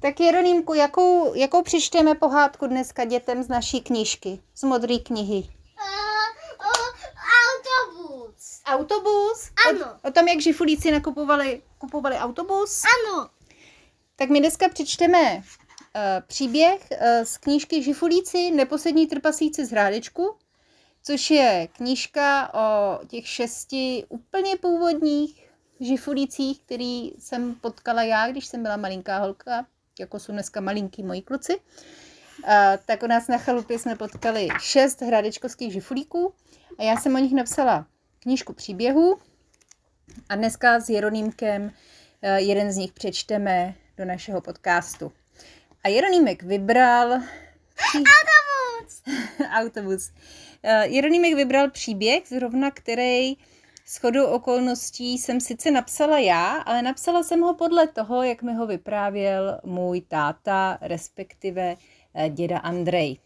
Tak Jeronýmku, jakou, jakou přečteme pohádku dneska dětem z naší knížky, z modré knihy? Uh, uh, autobus. Autobus? Ano. O, o tom, jak žifulíci nakupovali kupovali autobus? Ano. Tak my dneska přečteme uh, příběh uh, z knížky Žifulíci, neposlední trpasíci z Hrádečku, což je knížka o těch šesti úplně původních žifulících, který jsem potkala já, když jsem byla malinká holka, jako jsou dneska malinký moji kluci. Uh, tak u nás na chalupě jsme potkali šest hradečkovských žifulíků a já jsem o nich napsala knížku příběhů a dneska s Jeronýmkem uh, jeden z nich přečteme do našeho podcastu. A Jeronýmek vybral... Pří... Autobus. Autobus. Uh, Jeronýmek vybral příběh, zrovna který s chodou okolností jsem sice napsala já, ale napsala jsem ho podle toho, jak mi ho vyprávěl můj táta, respektive uh, děda Andrej.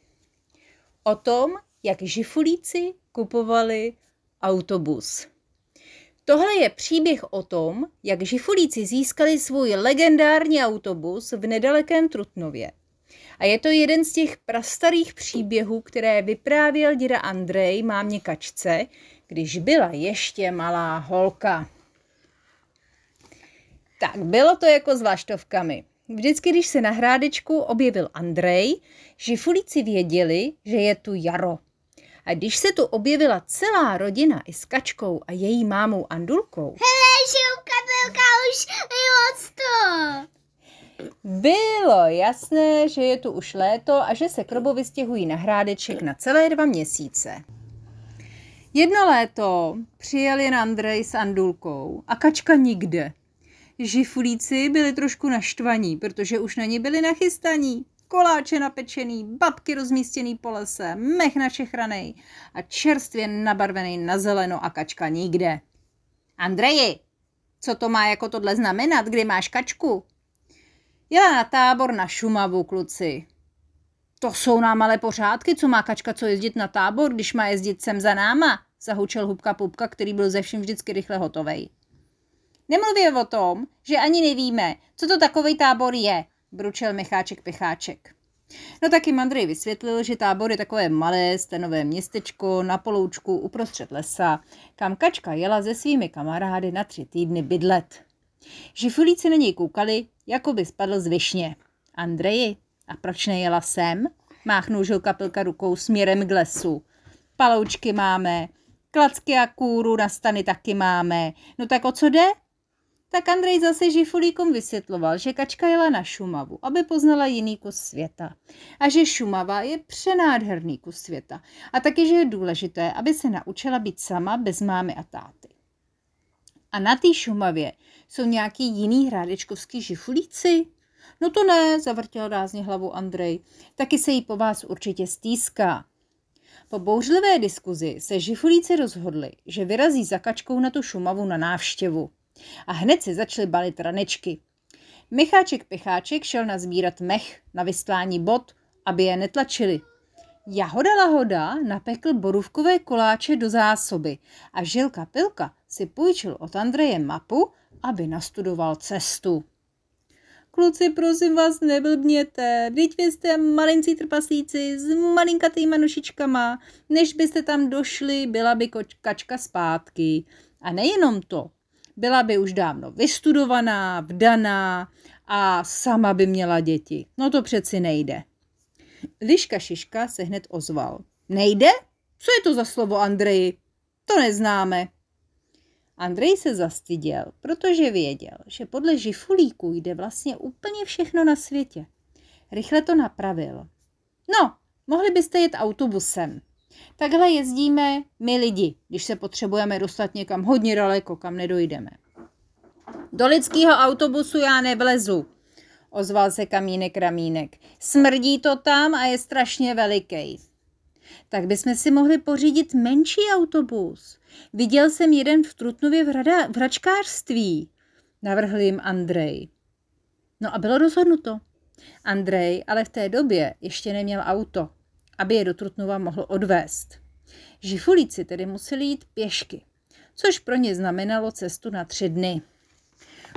O tom, jak žifulíci kupovali autobus. Tohle je příběh o tom, jak žifulíci získali svůj legendární autobus v nedalekém Trutnově. A je to jeden z těch prastarých příběhů, které vyprávěl děda Andrej mámě Kačce, když byla ještě malá holka. Tak bylo to jako s vlaštovkami. Vždycky, když se na hrádečku objevil Andrej, žifulíci věděli, že je tu jaro. A když se tu objevila celá rodina i s Kačkou a její mámou Andulkou, Hele, žilka, bylka, už to. bylo jasné, že je tu už léto a že se krobo vystěhují na hrádeček na celé dva měsíce. Jedno léto přijel jen Andrej s Andulkou a Kačka nikde. Žifulíci byli trošku naštvaní, protože už na ní byli nachystaní. Koláče napečený, babky rozmístěný po lese, mech načechranej a čerstvě nabarvený na zeleno a kačka nikde. Andreji, co to má jako tohle znamenat, kdy máš kačku? Jela na tábor na Šumavu, kluci. To jsou nám ale pořádky, co má kačka co jezdit na tábor, když má jezdit sem za náma, zahučel hubka pupka, který byl ze vším vždycky rychle hotovej. Nemluvě o tom, že ani nevíme, co to takový tábor je, bručel Micháček Picháček. No taky Mandrej vysvětlil, že tábor je takové malé stenové městečko na poloučku uprostřed lesa, kam kačka jela se svými kamarády na tři týdny bydlet. Žifulíci na něj koukali, jako by spadl z višně. Andreji, a proč nejela sem? Máchnul žilka pilka rukou směrem k lesu. Paloučky máme, klacky a kůru na stany taky máme. No tak o co jde? Tak Andrej zase žifulíkom vysvětloval, že kačka jela na Šumavu, aby poznala jiný kus světa. A že Šumava je přenádherný kus světa. A taky, že je důležité, aby se naučila být sama bez mámy a táty. A na té Šumavě jsou nějaký jiný hrádečkovský žifulíci? No to ne, zavrtěl rázně hlavu Andrej. Taky se jí po vás určitě stýská. Po bouřlivé diskuzi se žifulíci rozhodli, že vyrazí za kačkou na tu Šumavu na návštěvu. A hned si začaly balit ranečky. Micháček Picháček šel nazbírat mech na vystlání bod, aby je netlačili. Jahoda Lahoda napekl borůvkové koláče do zásoby a Žilka Pilka si půjčil od Andreje mapu, aby nastudoval cestu. Kluci, prosím vás, neblbněte. Vždyť vy jste malincí trpaslíci s malinkatýma nošičkama. Než byste tam došli, byla by kačka zpátky. A nejenom to, byla by už dávno vystudovaná, vdaná a sama by měla děti. No to přeci nejde. Liška Šiška se hned ozval. Nejde? Co je to za slovo, Andreji? To neznáme. Andrej se zastyděl, protože věděl, že podle žifulíků jde vlastně úplně všechno na světě. Rychle to napravil. No, mohli byste jet autobusem. Takhle jezdíme my lidi, když se potřebujeme dostat někam hodně daleko, kam nedojdeme. Do lidského autobusu já nevlezu, ozval se kamínek ramínek. Smrdí to tam a je strašně veliký. Tak bychom si mohli pořídit menší autobus. Viděl jsem jeden v Trutnově v, rada, v hračkářství, navrhl jim Andrej. No a bylo rozhodnuto. Andrej ale v té době ještě neměl auto, aby je do Trutnova mohl odvést. Žifulíci tedy museli jít pěšky, což pro ně znamenalo cestu na tři dny.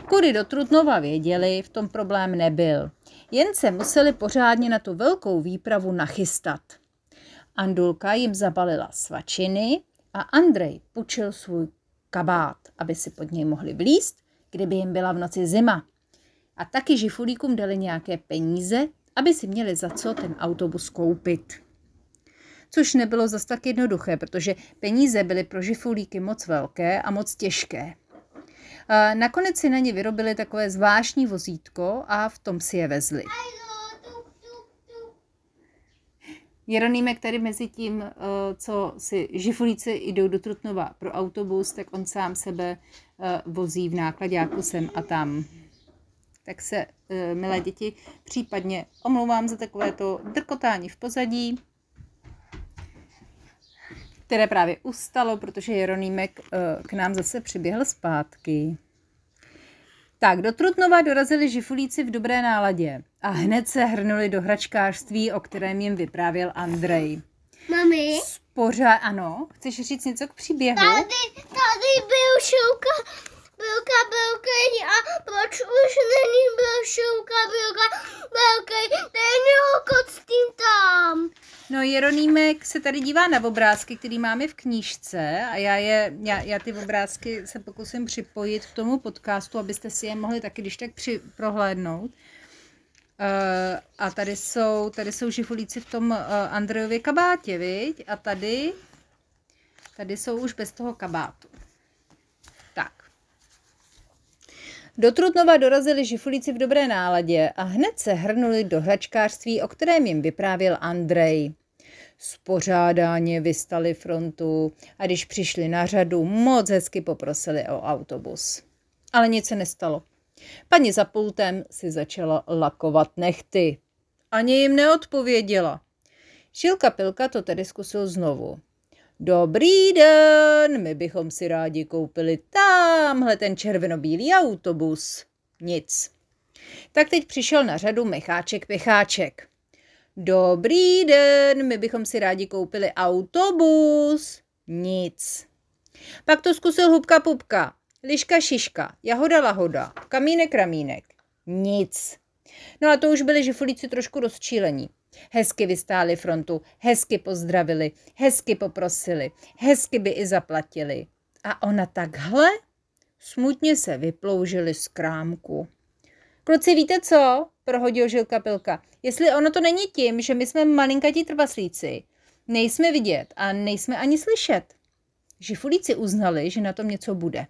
Kudy do Trutnova věděli, v tom problém nebyl. Jen se museli pořádně na tu velkou výpravu nachystat. Andulka jim zabalila svačiny a Andrej pučil svůj kabát, aby si pod něj mohli vlíst, kdyby jim byla v noci zima. A taky žifulíkům dali nějaké peníze, aby si měli za co ten autobus koupit. Což nebylo zas tak jednoduché, protože peníze byly pro žifulíky moc velké a moc těžké. Nakonec si na ně vyrobili takové zvláštní vozítko a v tom si je vezli. Jeronýmek tady mezi tím, eh, co si žifulíci jdou do Trutnova pro autobus, tak on sám sebe eh, vozí v nákladáku sem a tam. Tak se, eh, milé děti, případně omlouvám za takovéto drkotání v pozadí, které právě ustalo, protože Jeronýmek k nám zase přiběhl zpátky. Tak, do Trutnova dorazili žifulíci v dobré náladě a hned se hrnuli do hračkářství, o kterém jim vyprávěl Andrej. Mami? Spořád, ano, chceš říct něco k příběhu? Tady, tady byl šouka, bylka, bylky a proč už není byl šouka, bylka, bylky, není ho s tím tam. No Jeronýmek se tady dívá na obrázky, který máme v knížce a já, je, já, já ty obrázky se pokusím připojit k tomu podcastu, abyste si je mohli taky když tak při, prohlédnout. Uh, a tady jsou, tady jsou žifulíci v tom uh, Andrejově kabátě, viď? A tady, tady jsou už bez toho kabátu. Tak. Do Trutnova dorazili žifulíci v dobré náladě a hned se hrnuli do hračkářství, o kterém jim vyprávěl Andrej. Spořádáně vystali frontu a když přišli na řadu, moc hezky poprosili o autobus. Ale nic se nestalo. Paní za pultem si začala lakovat nechty. Ani jim neodpověděla. Šilka Pilka to tedy zkusil znovu. Dobrý den, my bychom si rádi koupili tamhle ten červenobílý autobus. Nic. Tak teď přišel na řadu Mecháček Pecháček. Dobrý den, my bychom si rádi koupili autobus. Nic. Pak to zkusil Hubka Pupka. Liška šiška, jahoda lahoda, kamínek ramínek. Nic. No a to už byli žifulíci trošku rozčílení. Hezky vystáli frontu, hezky pozdravili, hezky poprosili, hezky by i zaplatili. A ona takhle smutně se vyploužili z krámku. Kluci, víte co? Prohodil Žilka Pilka. Jestli ono to není tím, že my jsme malinkatí trpaslíci, nejsme vidět a nejsme ani slyšet. Žifulíci uznali, že na tom něco bude.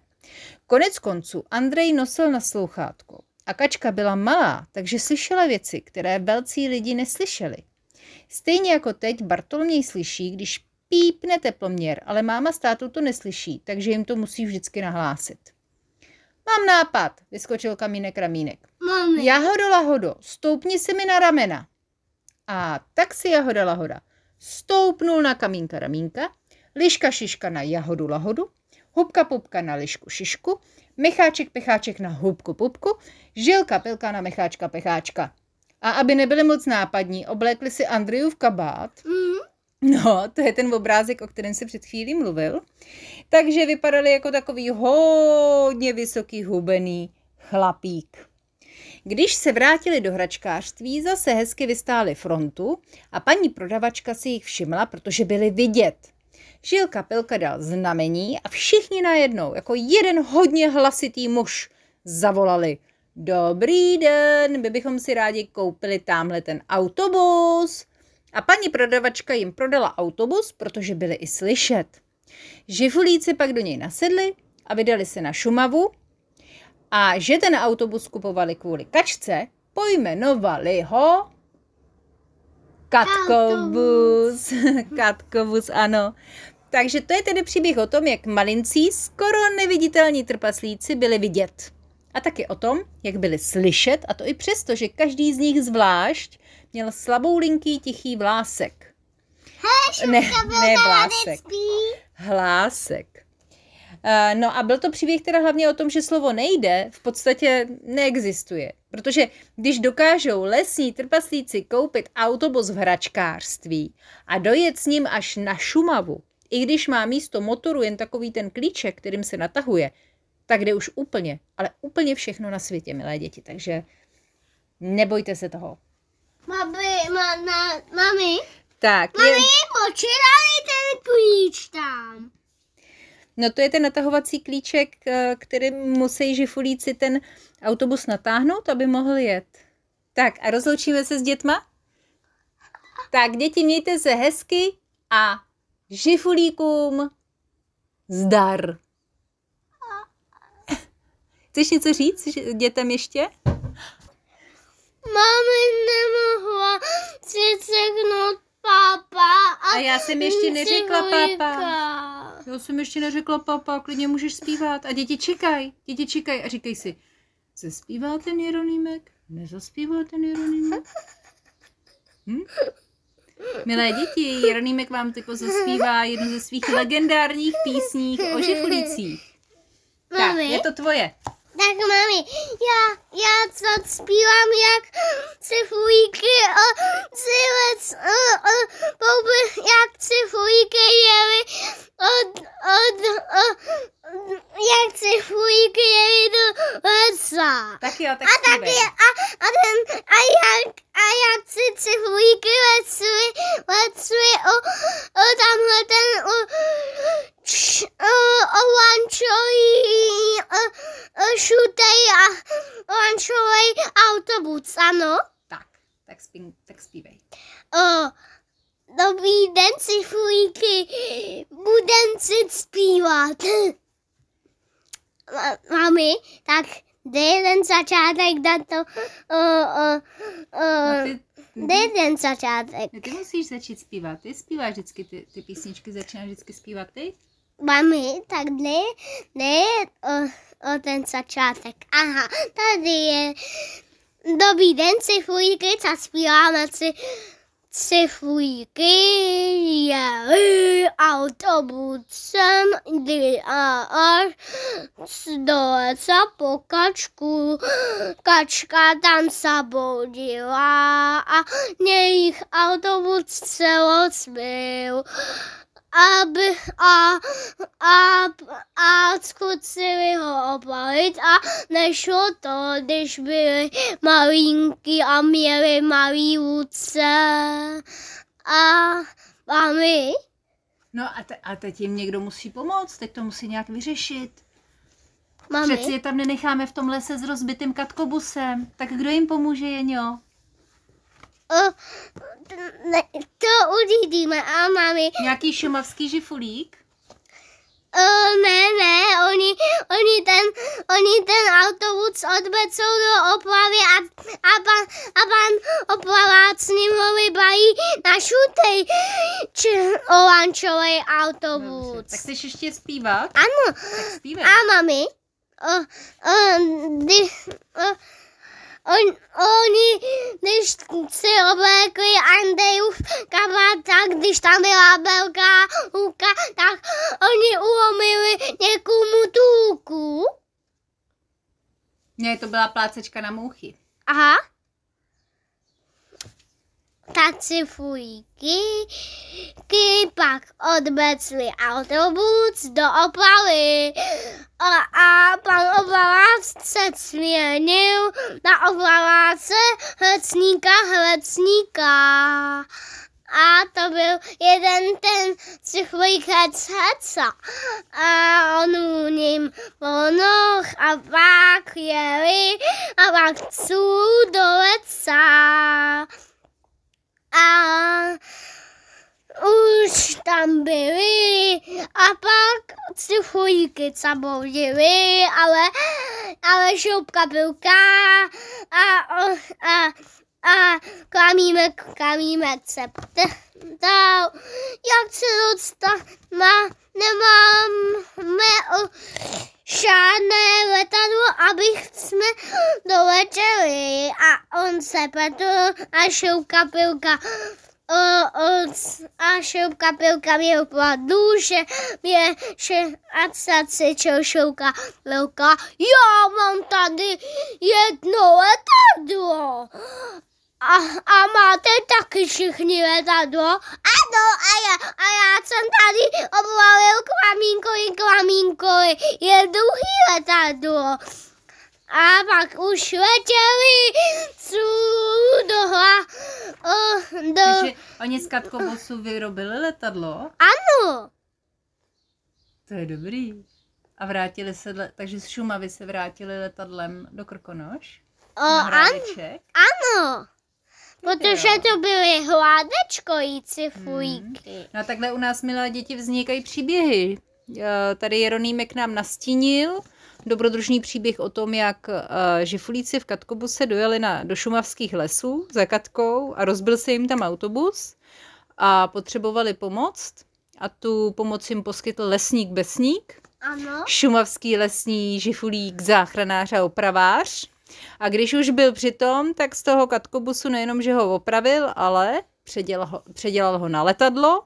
Konec konců Andrej nosil na slouchátko a kačka byla malá, takže slyšela věci, které velcí lidi neslyšeli. Stejně jako teď Bartoloměj slyší, když pípne teploměr, ale máma s tátou to neslyší, takže jim to musí vždycky nahlásit. Mám nápad, vyskočil kamínek ramínek. Mami. Jahodo lahodo, stoupni si mi na ramena. A tak si jahoda lahoda stoupnul na kamínka ramínka, liška šiška na jahodu lahodu, hubka pupka na lišku šišku, mecháček pecháček na hubku pupku, žilka pilka na mecháčka pecháčka. A aby nebyli moc nápadní, oblékli si Andriův kabát. Mm. No, to je ten obrázek, o kterém se před chvílí mluvil. Takže vypadali jako takový hodně vysoký hubený chlapík. Když se vrátili do hračkářství, zase hezky vystáli frontu a paní prodavačka si jich všimla, protože byli vidět. Žilka Pilka dal znamení a všichni najednou, jako jeden hodně hlasitý muž, zavolali. Dobrý den, my bychom si rádi koupili tamhle ten autobus. A paní prodavačka jim prodala autobus, protože byli i slyšet. Živulíci pak do něj nasedli a vydali se na Šumavu a že ten autobus kupovali kvůli kačce, pojmenovali ho Katkobus. Katkobus, ano. Takže to je tedy příběh o tom, jak malincí, skoro neviditelní trpaslíci byli vidět. A taky o tom, jak byli slyšet, a to i přesto, že každý z nich zvlášť měl slabou linký tichý vlásek. Hej, Ne, ne vlásek. Hlásek. Eh, No a byl to příběh teda hlavně o tom, že slovo nejde v podstatě neexistuje. Protože když dokážou lesní trpaslíci koupit autobus v hračkářství a dojet s ním až na Šumavu, i když má místo motoru jen takový ten klíček, kterým se natahuje, tak jde už úplně, ale úplně všechno na světě, milé děti. Takže Nebojte se toho. Mami, ma, na, mami, Tak, mami, je, ten klíč tam. no to je ten natahovací klíček, eh, který musí žifulíci ten autobus natáhnout, aby mohl jet. Tak a rozloučíme se s dětma? Tak děti, mějte se hezky a žifulíkům zdar. Chceš něco říct dětem ještě? Mami nemohla si ceknout pápa a, A já jsem ještě neřekla pápa. Já jsem ještě neřekla papa, klidně můžeš zpívat. A děti čekají, děti čekají a říkají si, zaspívá ten Jeronýmek? Nezaspívá ten Jeronýmek? Hm? Milé děti, Jeronýmek vám teď zaspívá jednu ze svých legendárních písní o žifulících. Tak, je to tvoje. Tak mami, já, já co zpívám jak cifulíky o cílec, o, o, pouby, jak cifulíky jeli od, od, o, jak cifulíky jeli do lesa. Tak jo, tak A zpívej. taky, a, a ten, a jak, a jak si cifulíky lecly, lecly o, o tamhle ten, o, č, o, o lančový, o, o šutej a o lančový autobus, ano. Tak, tak, spí, tak zpívej. O, dobrý den, cifulíky, budem si zpívat. Ma- Mami, tak dej ten začátek na to, o, o, o, No ty, dej ten začátek. no ty musíš začít zpívat. Ty zpíváš vždycky ty, ty písničky, začínáš vždycky zpívat ty? Mami, tak dej, dej o, o ten začátek. Aha, tady je dobrý den, cifulíky, co zpíváme si cifulíky, jeli autobusem, kdy a až do po kačku. Kačka tam sabodila a jejich autobus celo zbyl aby a, a, a zkusili ho obalit a nešlo to, když byli malinký a měli malý ruce. A mami, No a, te, a teď jim někdo musí pomoct, teď to musí nějak vyřešit. mami, Přeci je tam nenecháme v tom lese s rozbitým katkobusem. Tak kdo jim pomůže, Jeňo? T- ne, to uvidíme a mami, Nějaký šumavský žifulík? o, ne, ne, oni, oni ten, oni ten autobus odvecou do oplavy a, a, pan, a pan oplavák s ním ho vybají na šutej či olančový Dobře. autobus. Tak chceš ještě zpívat? Ano, Tak zpívej. a mami, o, o, kdy, o, on, oni, když si oblékli Andejův kabát, tak když tam byla velká hůka, tak oni ulomili někomu tu hůku. Ne, to byla plácečka na mouchy. Aha. Tak si fujky, ky pak odbecli autobus do oplavy. A, a pan oplavák se směnil na oplaváce hlecníka hlecníka. A to byl jeden ten hec heca. A on u ním ponoh a pak jeli a pak ců do leca. A už tam byli a pak cychlíky zabodili, ale, ale šoupka bylka a, a, a klamíme, klamíme se. Ptal, jak se dostat, má, nemáme o, žádné letadlo, abych jsme doletěli. A on se petl a šoupka pilka o, o, a šoupka pilka měl pladu, že mě že a cvičil šoupka pilka. Já mám tady jedno letadlo. A, a máte taky všichni letadlo? Ano, a já jsem tady klamínkovi. Je druhý letadlo. a pak už letěli do hla, o, do, Takže oni z Katkobusu vyrobili letadlo? ano, To je dobrý. A vrátili se, le- takže z Šumavy se vrátili letadlem do Krkonoš? o, an, ano, protože jo. to byly hládečkojící fujky. No a takhle u nás, milé děti, vznikají příběhy. Eh, Tady Jeronýmek nám nastínil dobrodružný příběh o tom, jak eh, žifulíci v Katkobuse dojeli na, do šumavských lesů za Katkou a rozbil se jim tam autobus a potřebovali pomoc. A tu pomoc jim poskytl lesník Besník, Ano, šumavský lesní žifulík, záchranář a opravář. A když už byl přitom, tak z toho katkobusu nejenom, že ho opravil, ale předělal ho, předělal ho na letadlo.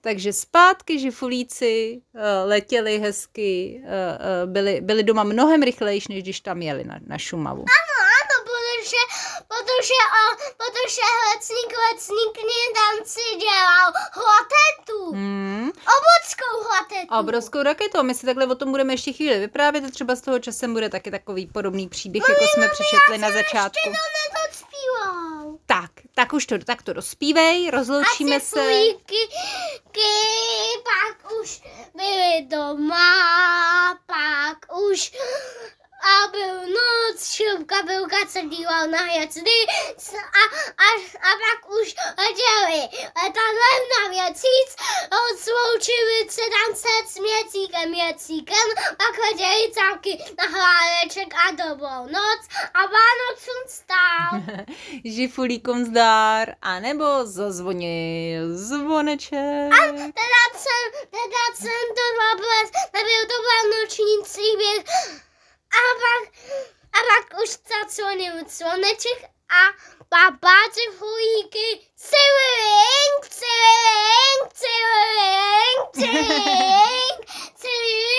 Takže zpátky žifulíci eh, letěli hezky, eh, eh, byli, byli doma mnohem rychlejší, než když tam jeli na, na Šumavu. ano, protože, protože, o, protože lecník, lecník tam si dělal hlatetu, Hmm. obockou hlatetu. A obrovskou raketou. My si takhle o tom budeme ještě chvíli vyprávět a třeba z toho časem bude taky takový podobný příběh, jako jsme přečetli na začátku. Ještě. Tak, tak už to, tak to dospívej, rozloučíme a se. cifulíky, ky, pak už byli doma, pak už a byl noc, šilka bylka se díval na s- a, a, a pak už letěli letadlem na měsíc, sloučili se tam se s měsíkem, měsíkem, pak letěli cáky na hládeček a dobrou noc a Vánocům stál. Žifulíkom zdár, anebo zazvonil zvoneček. Teda jsem, teda jsem to robil, nebyl to vánoční příběh. A pak, a pak už zacvonil zvoneček a babáci hulíky civilink, civilink, civilink, civilink, civilink.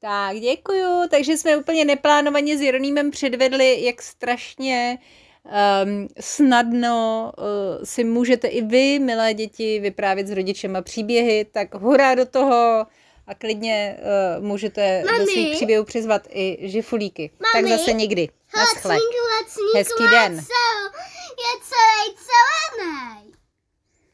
Tak, děkuju. Takže jsme úplně neplánovaně s Jeronýmem předvedli, jak strašně um, snadno uh, si můžete i vy, milé děti, vyprávět s rodičema příběhy, tak hurá do toho a klidně uh, můžete Mami. do svých příběhů přizvat i žifulíky. Mami. Tak zase někdy. Naschle. Hezký den. Je celý zelený.